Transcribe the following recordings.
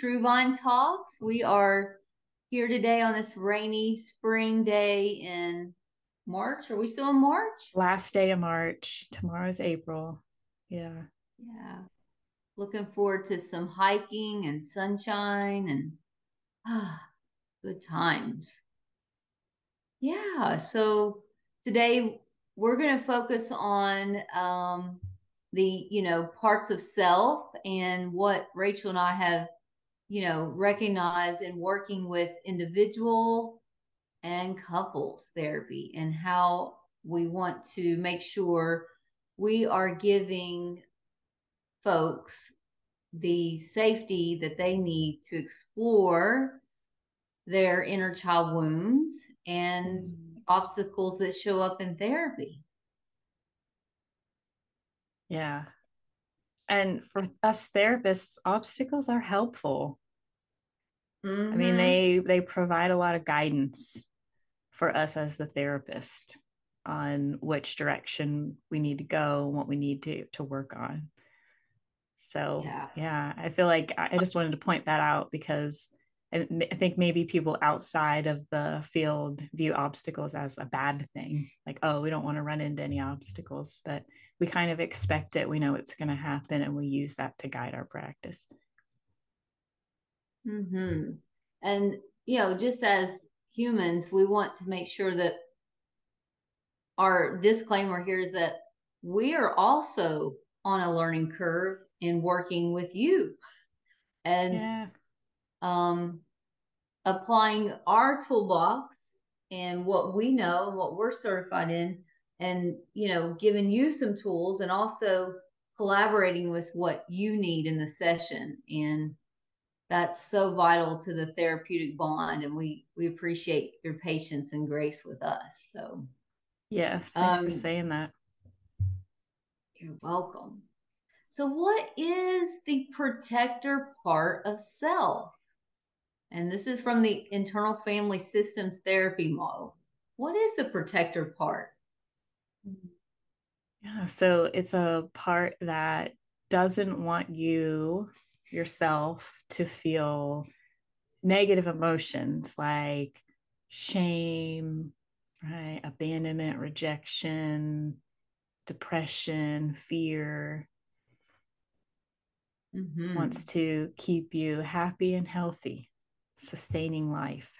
True Vine Talks. We are here today on this rainy spring day in March. Are we still in March? Last day of March. Tomorrow's April. Yeah. Yeah. Looking forward to some hiking and sunshine and ah, good times. Yeah. So today we're going to focus on um, the you know parts of self and what Rachel and I have you know recognize in working with individual and couples therapy and how we want to make sure we are giving folks the safety that they need to explore their inner child wounds and mm-hmm. obstacles that show up in therapy. Yeah. And for us therapists, obstacles are helpful. Mm-hmm. I mean, mm-hmm. they they provide a lot of guidance for us as the therapist on which direction we need to go and what we need to to work on. So yeah, yeah I feel like I just wanted to point that out because I think maybe people outside of the field view obstacles as a bad thing. Like, oh, we don't want to run into any obstacles, but we kind of expect it. We know it's going to happen, and we use that to guide our practice. Hmm. And you know, just as humans, we want to make sure that our disclaimer here is that we are also on a learning curve in working with you, and. Yeah um, applying our toolbox and what we know and what we're certified in and you know giving you some tools and also collaborating with what you need in the session and that's so vital to the therapeutic bond and we we appreciate your patience and grace with us so yes thanks um, for saying that you're welcome so what is the protector part of self and this is from the internal family systems therapy model. What is the protector part? Yeah, so it's a part that doesn't want you yourself to feel negative emotions like shame, right? Abandonment, rejection, depression, fear. Mm-hmm. Wants to keep you happy and healthy sustaining life.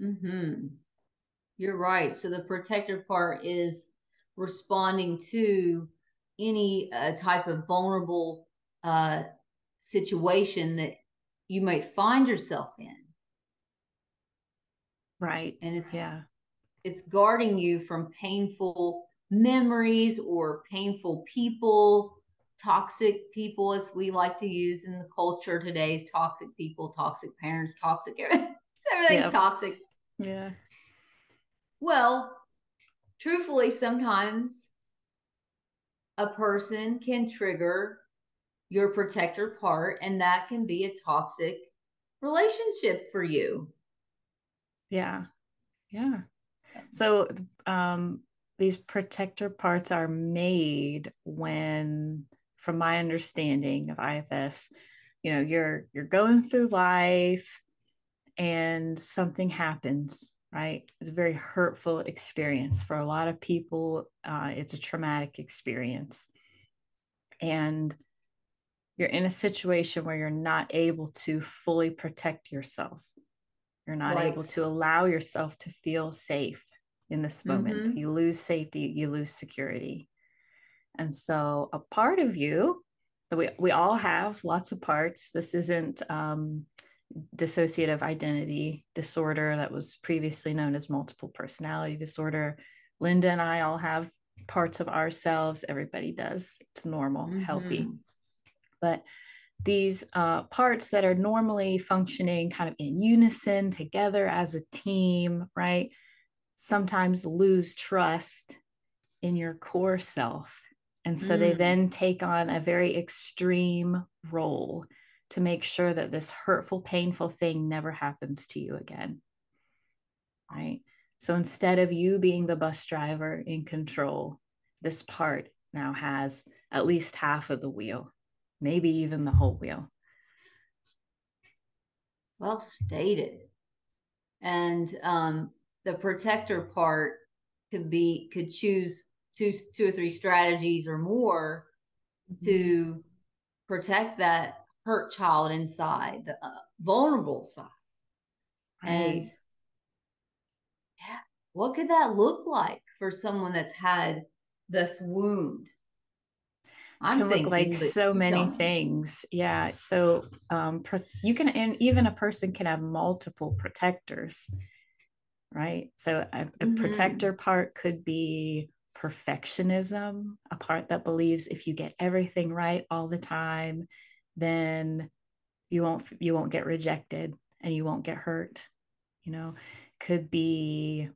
Mm-hmm. You're right. So the protective part is responding to any uh, type of vulnerable uh, situation that you might find yourself in. Right. And it's yeah. It's guarding you from painful memories or painful people toxic people, as we like to use in the culture today's toxic people, toxic parents, toxic everything's yeah. toxic. Yeah. Well, truthfully, sometimes a person can trigger your protector part, and that can be a toxic relationship for you. Yeah. Yeah. So, um, these protector parts are made when from my understanding of IFS, you know, you're you're going through life and something happens, right? It's a very hurtful experience for a lot of people. Uh, it's a traumatic experience, and you're in a situation where you're not able to fully protect yourself. You're not right. able to allow yourself to feel safe in this moment. Mm-hmm. You lose safety, you lose security. And so a part of you that we, we all have lots of parts. This isn't um, dissociative identity disorder that was previously known as multiple personality disorder. Linda and I all have parts of ourselves. Everybody does. It's normal, mm-hmm. healthy. But these uh, parts that are normally functioning kind of in unison together as a team, right? Sometimes lose trust in your core self and so mm. they then take on a very extreme role to make sure that this hurtful, painful thing never happens to you again. Right. So instead of you being the bus driver in control, this part now has at least half of the wheel, maybe even the whole wheel. Well stated. And um, the protector part could be could choose two two or three strategies or more mm-hmm. to protect that hurt child inside, the uh, vulnerable side. Right. And yeah, what could that look like for someone that's had this wound? I'm can look like so many don't. things. Yeah. So um, pro- you can, and even a person can have multiple protectors, right? So a, a mm-hmm. protector part could be perfectionism, a part that believes if you get everything right all the time, then you won't you won't get rejected and you won't get hurt. You know, could be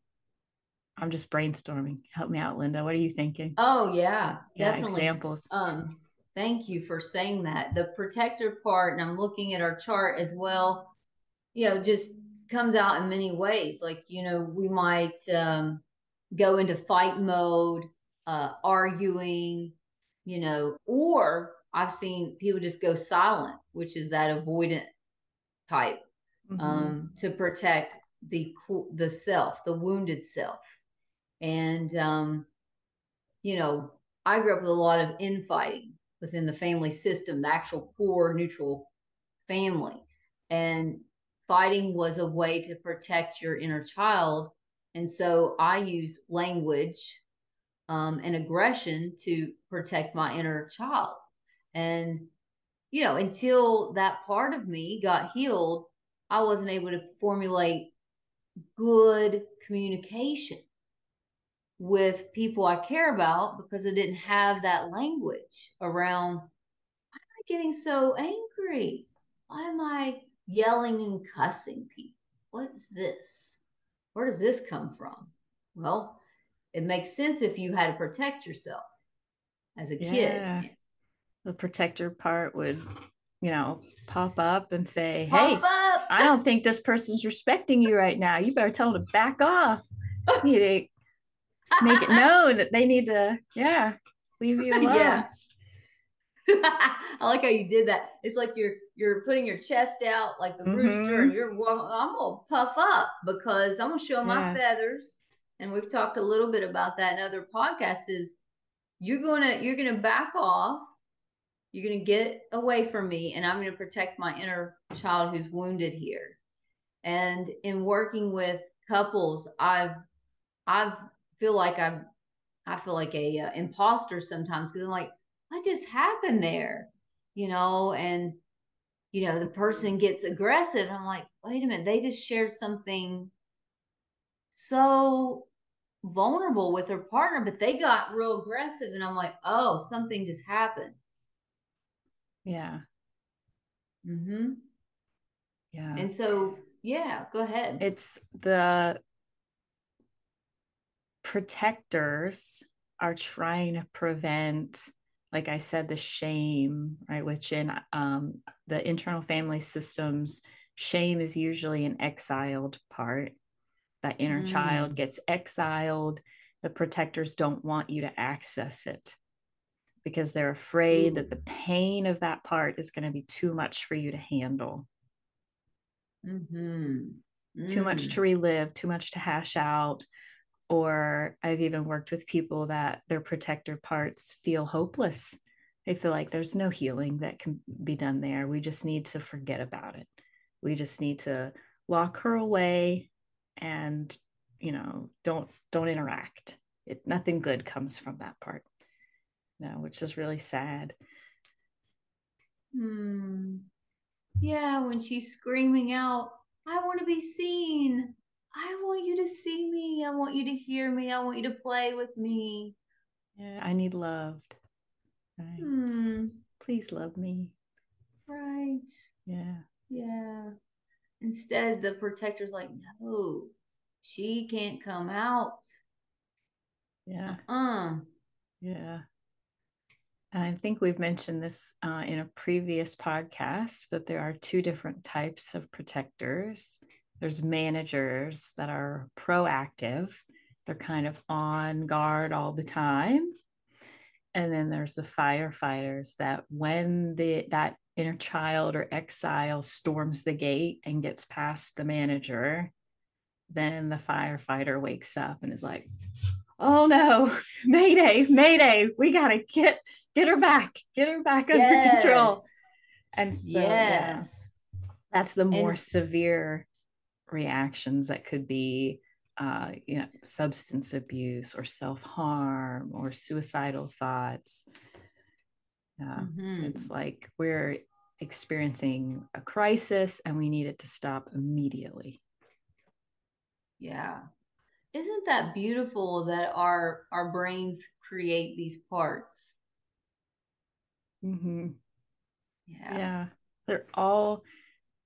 I'm just brainstorming. Help me out, Linda. What are you thinking? Oh yeah, yeah definitely. Examples. Um, thank you for saying that. The protector part, and I'm looking at our chart as well. You know, just comes out in many ways. Like you know, we might um, go into fight mode, uh, arguing. You know, or I've seen people just go silent, which is that avoidant type, mm-hmm. um, to protect the the self, the wounded self. And, um, you know, I grew up with a lot of infighting within the family system, the actual core neutral family. And fighting was a way to protect your inner child. And so I used language um, and aggression to protect my inner child. And, you know, until that part of me got healed, I wasn't able to formulate good communication with people I care about because I didn't have that language around why am I getting so angry? Why am I yelling and cussing people? What's this? Where does this come from? Well, it makes sense if you had to protect yourself as a yeah. kid. The protector part would, you know, pop up and say, pop Hey, up. I don't think this person's respecting you right now. You better tell them to back off. You need make it known that they need to, yeah, leave you alone. Yeah. I like how you did that. It's like you're you're putting your chest out like the mm-hmm. rooster, and you're well, I'm gonna puff up because I'm gonna show yeah. my feathers. And we've talked a little bit about that in other podcasts. Is you're gonna you're gonna back off, you're gonna get away from me, and I'm gonna protect my inner child who's wounded here. And in working with couples, I've I've feel like I'm I feel like a uh, imposter sometimes because I'm like, what just happened there? You know, and you know, the person gets aggressive. I'm like, wait a minute, they just shared something so vulnerable with their partner, but they got real aggressive. And I'm like, oh, something just happened. Yeah. Mm-hmm. Yeah. And so, yeah, go ahead. It's the protectors are trying to prevent like i said the shame right which in um, the internal family systems shame is usually an exiled part that inner mm. child gets exiled the protectors don't want you to access it because they're afraid Ooh. that the pain of that part is going to be too much for you to handle mm-hmm. mm. too much to mm. relive too much to hash out or I've even worked with people that their protector parts feel hopeless. They feel like there's no healing that can be done there. We just need to forget about it. We just need to lock her away and you know don't don't interact it nothing good comes from that part no which is really sad hmm yeah when she's screaming out i want to be seen I want you to see me. I want you to hear me. I want you to play with me. Yeah, I need loved. Right. Hmm. Please love me. Right. Yeah. Yeah. Instead, the protector's like, no, she can't come out. Yeah. Uh. Yeah. And I think we've mentioned this uh, in a previous podcast, but there are two different types of protectors there's managers that are proactive, they're kind of on guard all the time. And then there's the firefighters that when the that inner child or exile storms the gate and gets past the manager, then the firefighter wakes up and is like, oh no, mayday, mayday, we gotta get get her back, get her back yes. under control. And so yes. yeah, that's the more and- severe reactions that could be uh, you know, substance abuse or self harm or suicidal thoughts. Uh, mm-hmm. It's like we're experiencing a crisis and we need it to stop immediately. Yeah. Isn't that beautiful that our our brains create these parts? Mm-hmm. Yeah. Yeah. They're all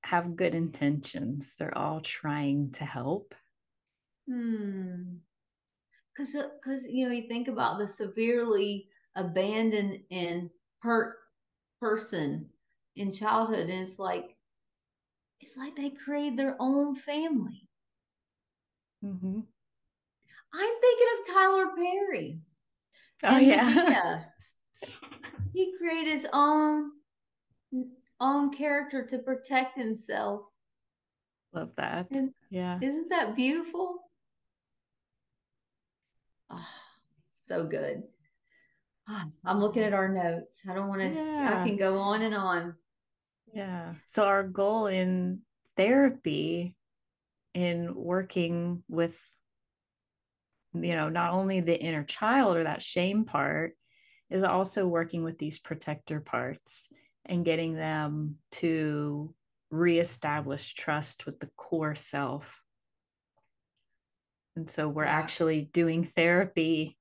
have good intentions. They're all trying to help. Hmm. Because, because you know, you think about the severely abandoned and hurt person in childhood, and it's like, it's like they create their own family. Mm-hmm. I'm thinking of Tyler Perry. Oh yeah. he created his own own character to protect himself. Love that. And yeah. Isn't that beautiful? Oh, so good. Oh, I'm looking at our notes. I don't want to, yeah. I can go on and on. Yeah. So, our goal in therapy, in working with, you know, not only the inner child or that shame part, is also working with these protector parts and getting them to reestablish trust with the core self and so we're yeah. actually doing therapy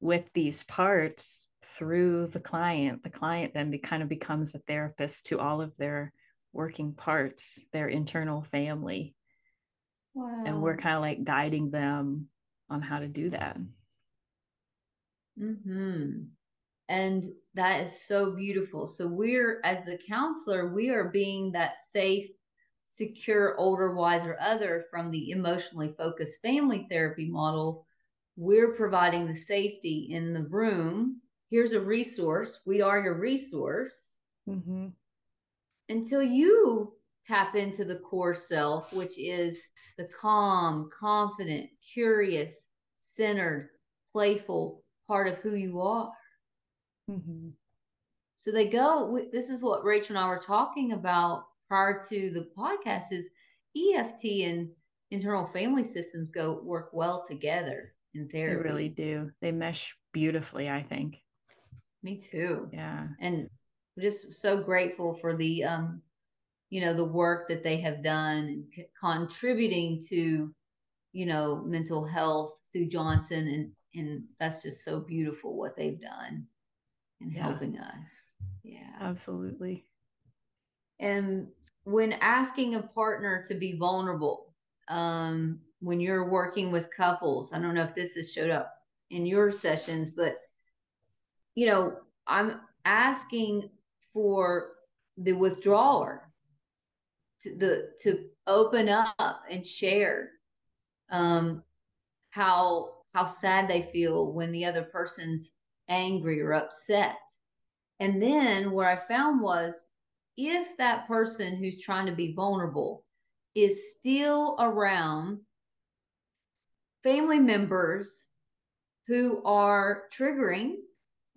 with these parts through the client. The client then be, kind of becomes a therapist to all of their working parts, their internal family. Wow. And we're kind of like guiding them on how to do that. Hmm. And that is so beautiful. So we're as the counselor, we are being that safe secure, older, wiser other from the emotionally focused family therapy model, we're providing the safety in the room. Here's a resource. We are your resource. Mm-hmm. Until you tap into the core self, which is the calm, confident, curious, centered, playful part of who you are. Mm-hmm. So they go, this is what Rachel and I were talking about prior to the podcast is EFT and internal family systems go work well together in therapy. They really do. They mesh beautifully, I think. Me too. Yeah. And just so grateful for the um you know the work that they have done and c- contributing to you know mental health Sue Johnson and and that's just so beautiful what they've done in yeah. helping us. Yeah. Absolutely. And when asking a partner to be vulnerable, um, when you're working with couples, I don't know if this has showed up in your sessions, but you know, I'm asking for the withdrawer to the to open up and share um, how how sad they feel when the other person's angry or upset. And then what I found was if that person who's trying to be vulnerable is still around family members who are triggering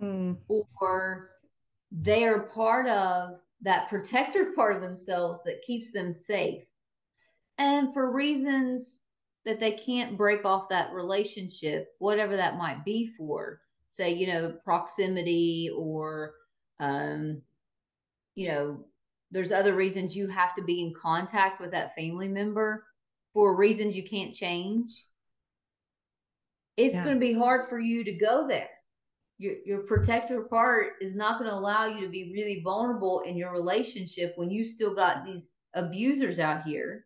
mm. or they are part of that protector part of themselves that keeps them safe. And for reasons that they can't break off that relationship, whatever that might be for, say, you know, proximity or um, you know, there's other reasons you have to be in contact with that family member for reasons you can't change. It's yeah. going to be hard for you to go there. Your, your protector part is not going to allow you to be really vulnerable in your relationship when you still got these abusers out here,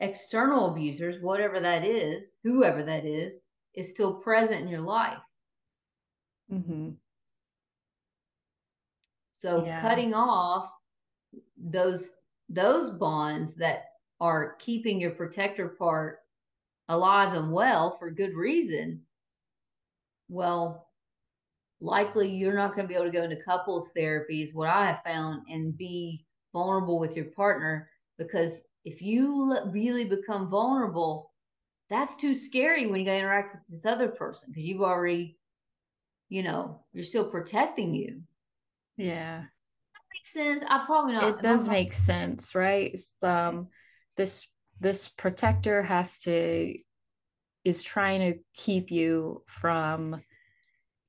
external abusers, whatever that is, whoever that is, is still present in your life. Mm-hmm. So yeah. cutting off those those bonds that are keeping your protector part alive and well for good reason, well, likely you're not going to be able to go into couples therapies, what I have found, and be vulnerable with your partner because if you really become vulnerable, that's too scary when you interact with this other person because you've already, you know, you're still protecting you. Yeah. That makes sense. I probably not. It does make sense, right? Um, this this protector has to is trying to keep you from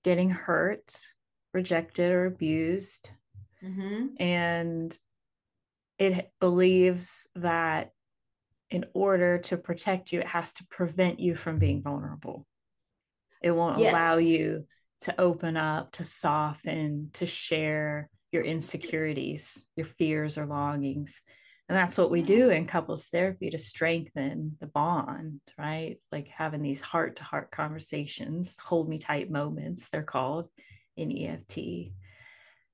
getting hurt, rejected, or abused. Mm-hmm. And it believes that in order to protect you, it has to prevent you from being vulnerable. It won't yes. allow you to open up, to soften, to share your insecurities, your fears or longings. And that's what we do in couples therapy to strengthen the bond, right? Like having these heart to heart conversations, hold me tight moments, they're called in EFT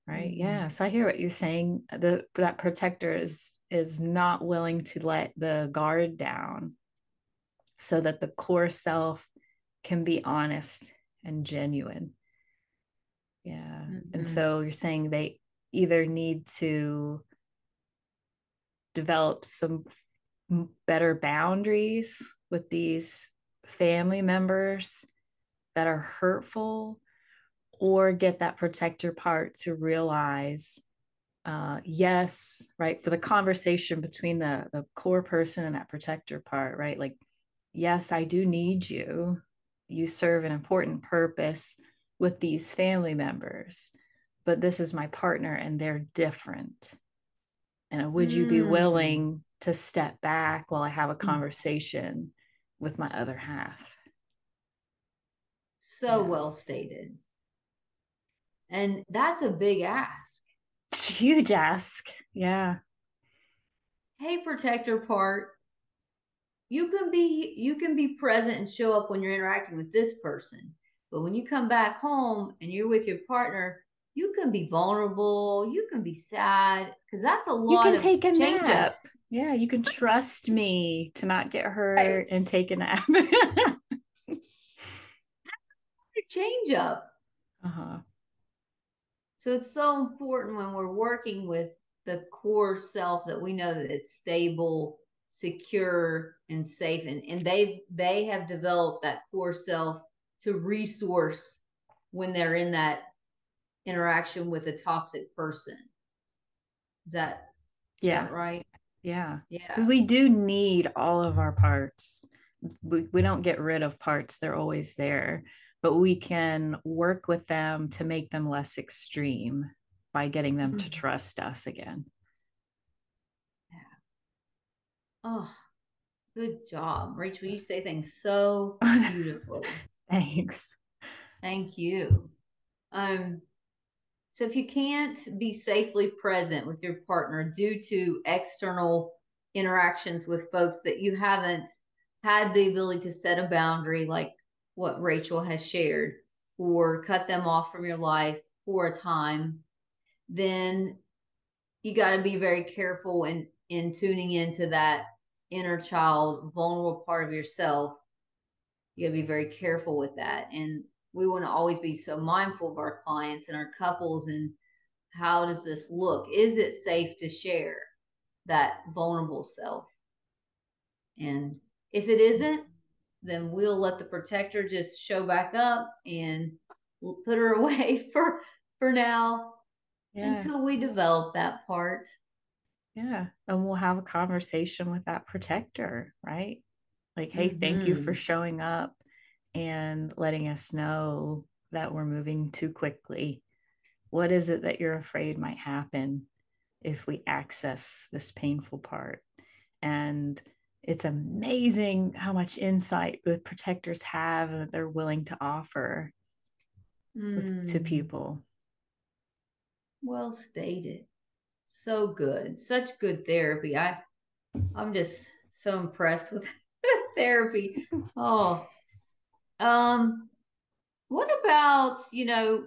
right mm-hmm. yeah so i hear what you're saying the that protector is is not willing to let the guard down so that the core self can be honest and genuine. Yeah. Mm-hmm. and so you're saying they either need to develop some better boundaries with these family members that are hurtful or get that protector part to realize uh, yes right for the conversation between the the core person and that protector part right? Like yes i do need you you serve an important purpose with these family members but this is my partner and they're different and would you be mm. willing to step back while i have a mm. conversation with my other half so yeah. well stated and that's a big ask. It's huge ask. Yeah. Hey, protector part. You can be you can be present and show up when you're interacting with this person. But when you come back home and you're with your partner, you can be vulnerable, you can be sad, because that's a lot you can take a nap. Up. Yeah, you can trust me to not get hurt right. and take a nap. change up. Uh-huh. So it's so important when we're working with the core self that we know that it's stable, secure, and safe. And, and they they have developed that core self to resource when they're in that interaction with a toxic person. Is that yeah that right? Yeah. Yeah. Because we do need all of our parts. We, we don't get rid of parts, they're always there but we can work with them to make them less extreme by getting them mm-hmm. to trust us again. Yeah. Oh, good job. Rachel, you say things so beautifully. Thanks. Thank you. Um, so if you can't be safely present with your partner due to external interactions with folks that you haven't had the ability to set a boundary, like what Rachel has shared or cut them off from your life for a time, then you got to be very careful in in tuning into that inner child vulnerable part of yourself. You got to be very careful with that. And we want to always be so mindful of our clients and our couples and how does this look? Is it safe to share that vulnerable self? And if it isn't, then we'll let the protector just show back up and we'll put her away for for now yeah. until we develop that part. Yeah. And we'll have a conversation with that protector, right? Like, hey, mm-hmm. thank you for mm-hmm. showing up and letting us know that we're moving too quickly. What is it that you're afraid might happen if we access this painful part? And it's amazing how much insight the protectors have and that they're willing to offer mm. with, to hmm. people. Well stated. So good. Such good therapy. I I'm just so impressed with therapy. Oh. Um what about, you know,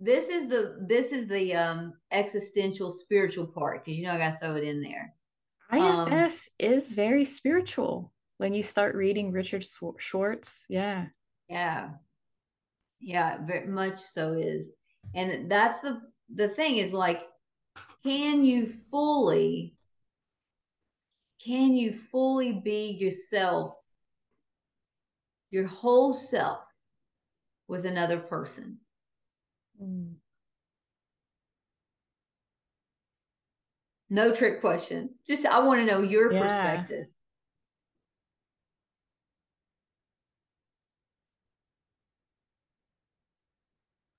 this is the this is the um existential spiritual part because you know I gotta throw it in there IFS um, is very spiritual when you start reading Richard Schwartz. Yeah. Yeah. Yeah, very much so is. And that's the the thing is like can you fully can you fully be yourself your whole self with another person mm. no trick question just i want to know your yeah. perspective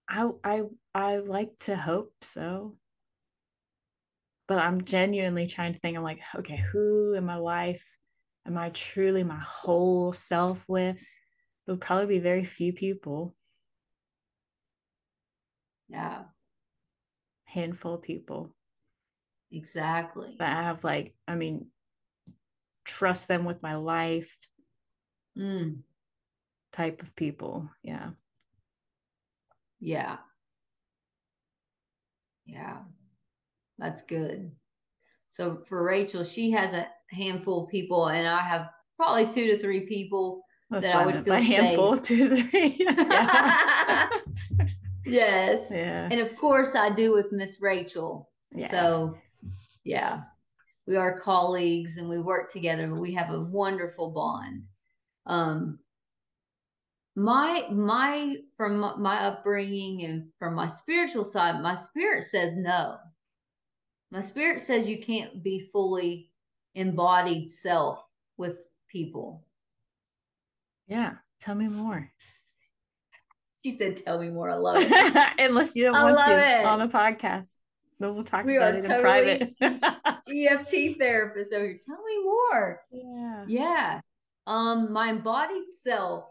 I I I like to hope so. But I'm genuinely trying to think. I'm like, okay, who in my life am I truly my whole self with? It would probably be very few people. Yeah. Handful of people. Exactly. That I have like, I mean, trust them with my life. Mm. Type of people. Yeah. Yeah. Yeah. That's good. So for Rachel, she has a handful of people, and I have probably two to three people That's that I would feel a handful, two to three. yes. Yeah. And of course, I do with Miss Rachel. Yeah. So, yeah, we are colleagues and we work together, but we have a wonderful bond. Um, my my from my upbringing and from my spiritual side my spirit says no. My spirit says you can't be fully embodied self with people. Yeah tell me more. She said tell me more i love it. Unless you don't I want to it. on the podcast but we'll talk we about it totally in private eft therapist over here. Tell me more. Yeah. Yeah. Um my embodied self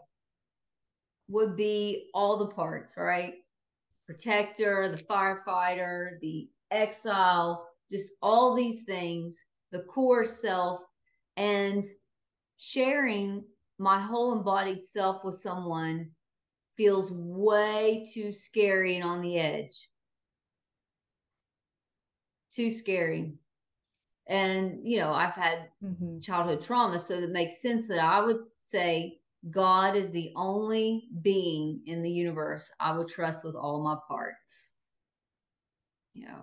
would be all the parts, right? Protector, the firefighter, the exile, just all these things, the core self, and sharing my whole embodied self with someone feels way too scary and on the edge. Too scary. And, you know, I've had mm-hmm. childhood trauma, so it makes sense that I would say God is the only being in the universe I would trust with all my parts. Yeah.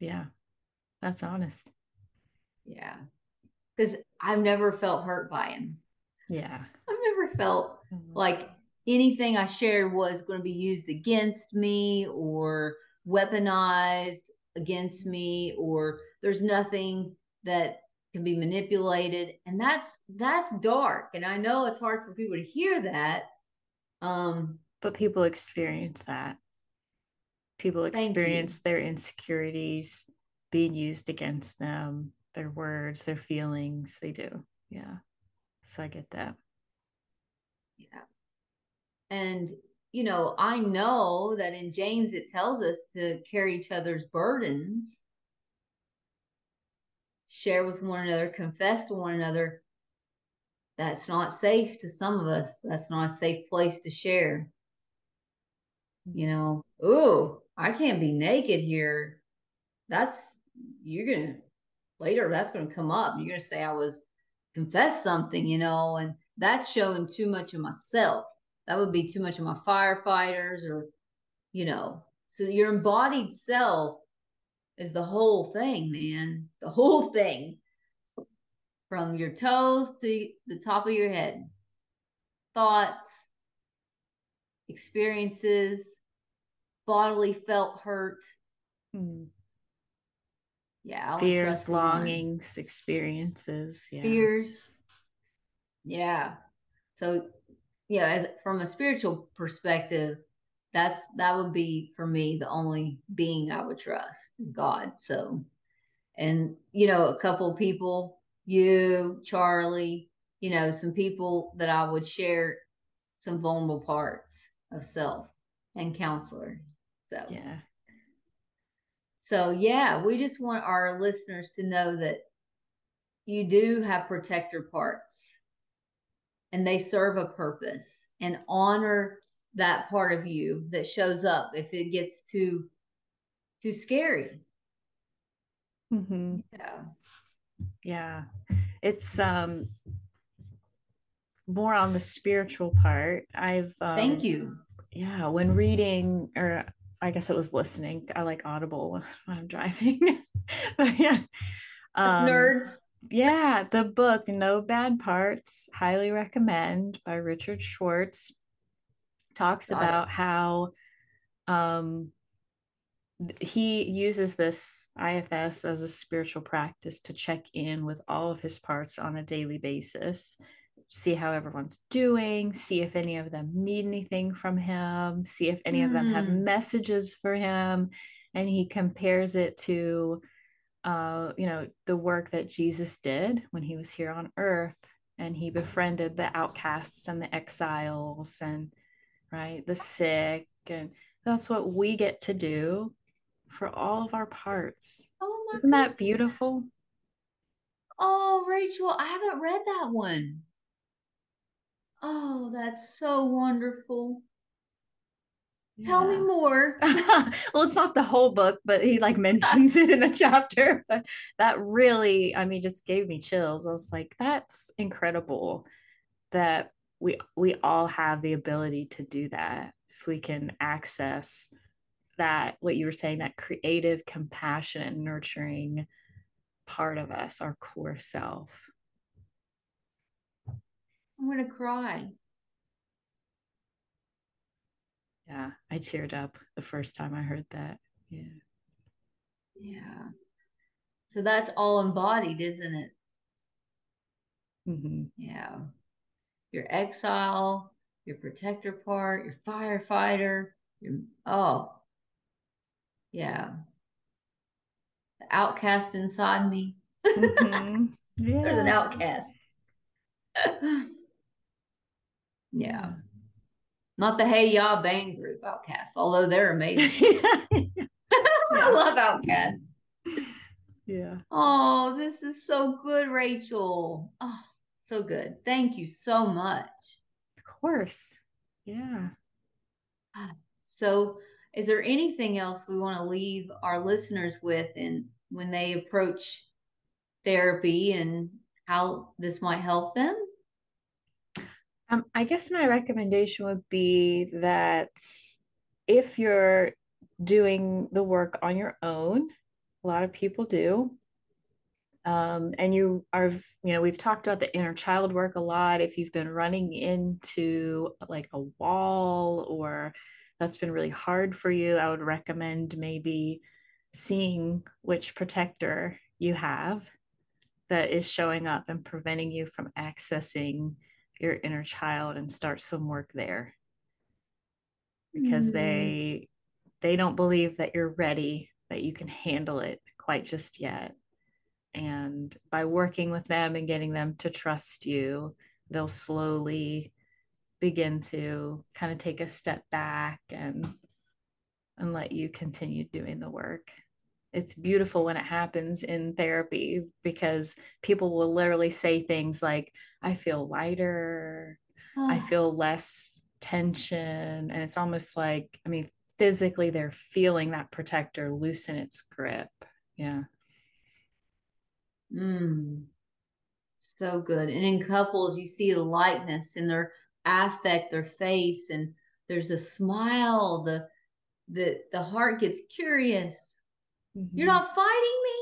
Yeah. That's honest. Yeah. Because I've never felt hurt by him. Yeah. I've never felt mm-hmm. like anything I shared was going to be used against me or weaponized against me, or there's nothing that can be manipulated and that's that's dark and i know it's hard for people to hear that um but people experience that. People experience their insecurities being used against them their words their feelings they do. Yeah. So i get that. Yeah. And you know i know that in james it tells us to carry each other's burdens share with one another, confess to one another. That's not safe to some of us. That's not a safe place to share. You know, oh, I can't be naked here. That's, you're to, later, that's to come up. You're to say I was, confess something, you know, and that's showing too much of myself. That would be too much of my firefighters or, you know, so your embodied self is the whole thing, man. The whole thing. From your toes to the top of your head. Thoughts, experiences, bodily felt hurt. Hmm. Yeah. Fears, longings, experiences. Yeah. Fears. Yeah. So, yeah, as from a spiritual perspective, that's that would be for me the only being I would trust is God. So, and you know, a couple of people, you, Charlie, you know, some people that I would share some vulnerable parts of self and counselor. So, yeah. So, yeah, we just want our listeners to know that you do have protector parts and they serve a purpose and honor that part of you that shows up if it gets too too scary mm-hmm. yeah yeah it's um more on the spiritual part i've um, thank you yeah, when reading, or I guess it was listening, I like Audible when I'm driving. but yeah. Um, nerds. Yeah, the book No Bad Parts, highly recommend by Richard Schwartz, talks Got about it. how um, he uses this IFS as a spiritual practice to check in with all of his parts on a daily basis, see how everyone's doing, see if any of them need anything from him, see if any mm. of them have hmm. messages for him. And he compares it to, uh, you know, the work that Jesus did when he was here on earth and he befriended the outcasts and the exiles and, right, the sick. And that's what we get to do for all of our parts. Oh my Isn't goodness. that beautiful? Oh, Rachel, I haven't read that one. Oh, that's so wonderful. Yeah. Tell me more. well, it's not the whole book, but he like mentions it in a chapter. But that really, I mean, just gave me chills. I was like, that's incredible that we we all have the ability to do that if we can access that what you were saying that creative compassionate nurturing part of us our core self. I'm going to cry. Yeah i teared up the first time i heard that. Yeah. Yeah. So that's all embodied isn't it? Mm-hmm. yeah your exile your protector part your firefighter your oh yeah. The outcast inside me. Mm-hmm. yeah. there's an outcast. Yeah. Not the hey ya bang group OutKast although they're amazing. I love OutKast. Yeah. Oh this is so good rachel. Oh so good. Thank you so much. Of course. Yeah. So is there anything else we want to leave our listeners with and when they approach therapy and how this might help them? Um, i guess my recommendation would be that if you're doing the work on your own a lot of people do um, and you are you know we've talked about the inner child work a lot. If you've been running into like a wall or that's been really hard for you, I would recommend maybe seeing which protector you have that is showing up and preventing you from accessing your inner child and start some work there. Because mm. they they don't believe that you're ready that you can handle it quite just yet and by working with them and getting them to trust you they'll slowly begin to kind of take a step back and and let you continue doing the work. It's beautiful when it happens in therapy because people will literally say things like i feel lighter. Oh. i ah. feel less tension. And it's almost like i mean physically they're feeling that protector loosen its grip. Yeah mm. so good. And in couples you see the lightness in their affect their face and there's a smile the the the heart gets curious. Mm-hmm. you're not fighting me?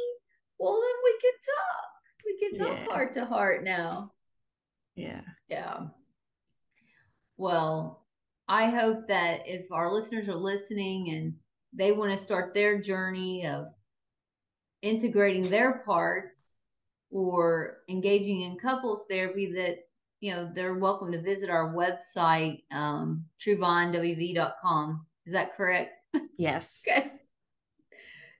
Well then we can talk. We can talk yeah. heart to heart now. Yeah. Yeah. Well i hope that if our listeners are listening and they want to start their journey of integrating their parts or engaging in couples therapy that you know, they're welcome to visit our website, um, truevinewv.com. Is that correct? Yes. okay.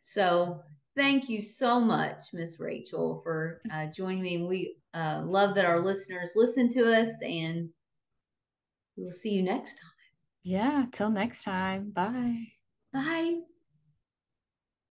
So thank you so much, Miss Rachel, for uh, joining me. We uh, love that our listeners listen to us, and we'll see you next time. Yeah. Till next time. Bye. Bye.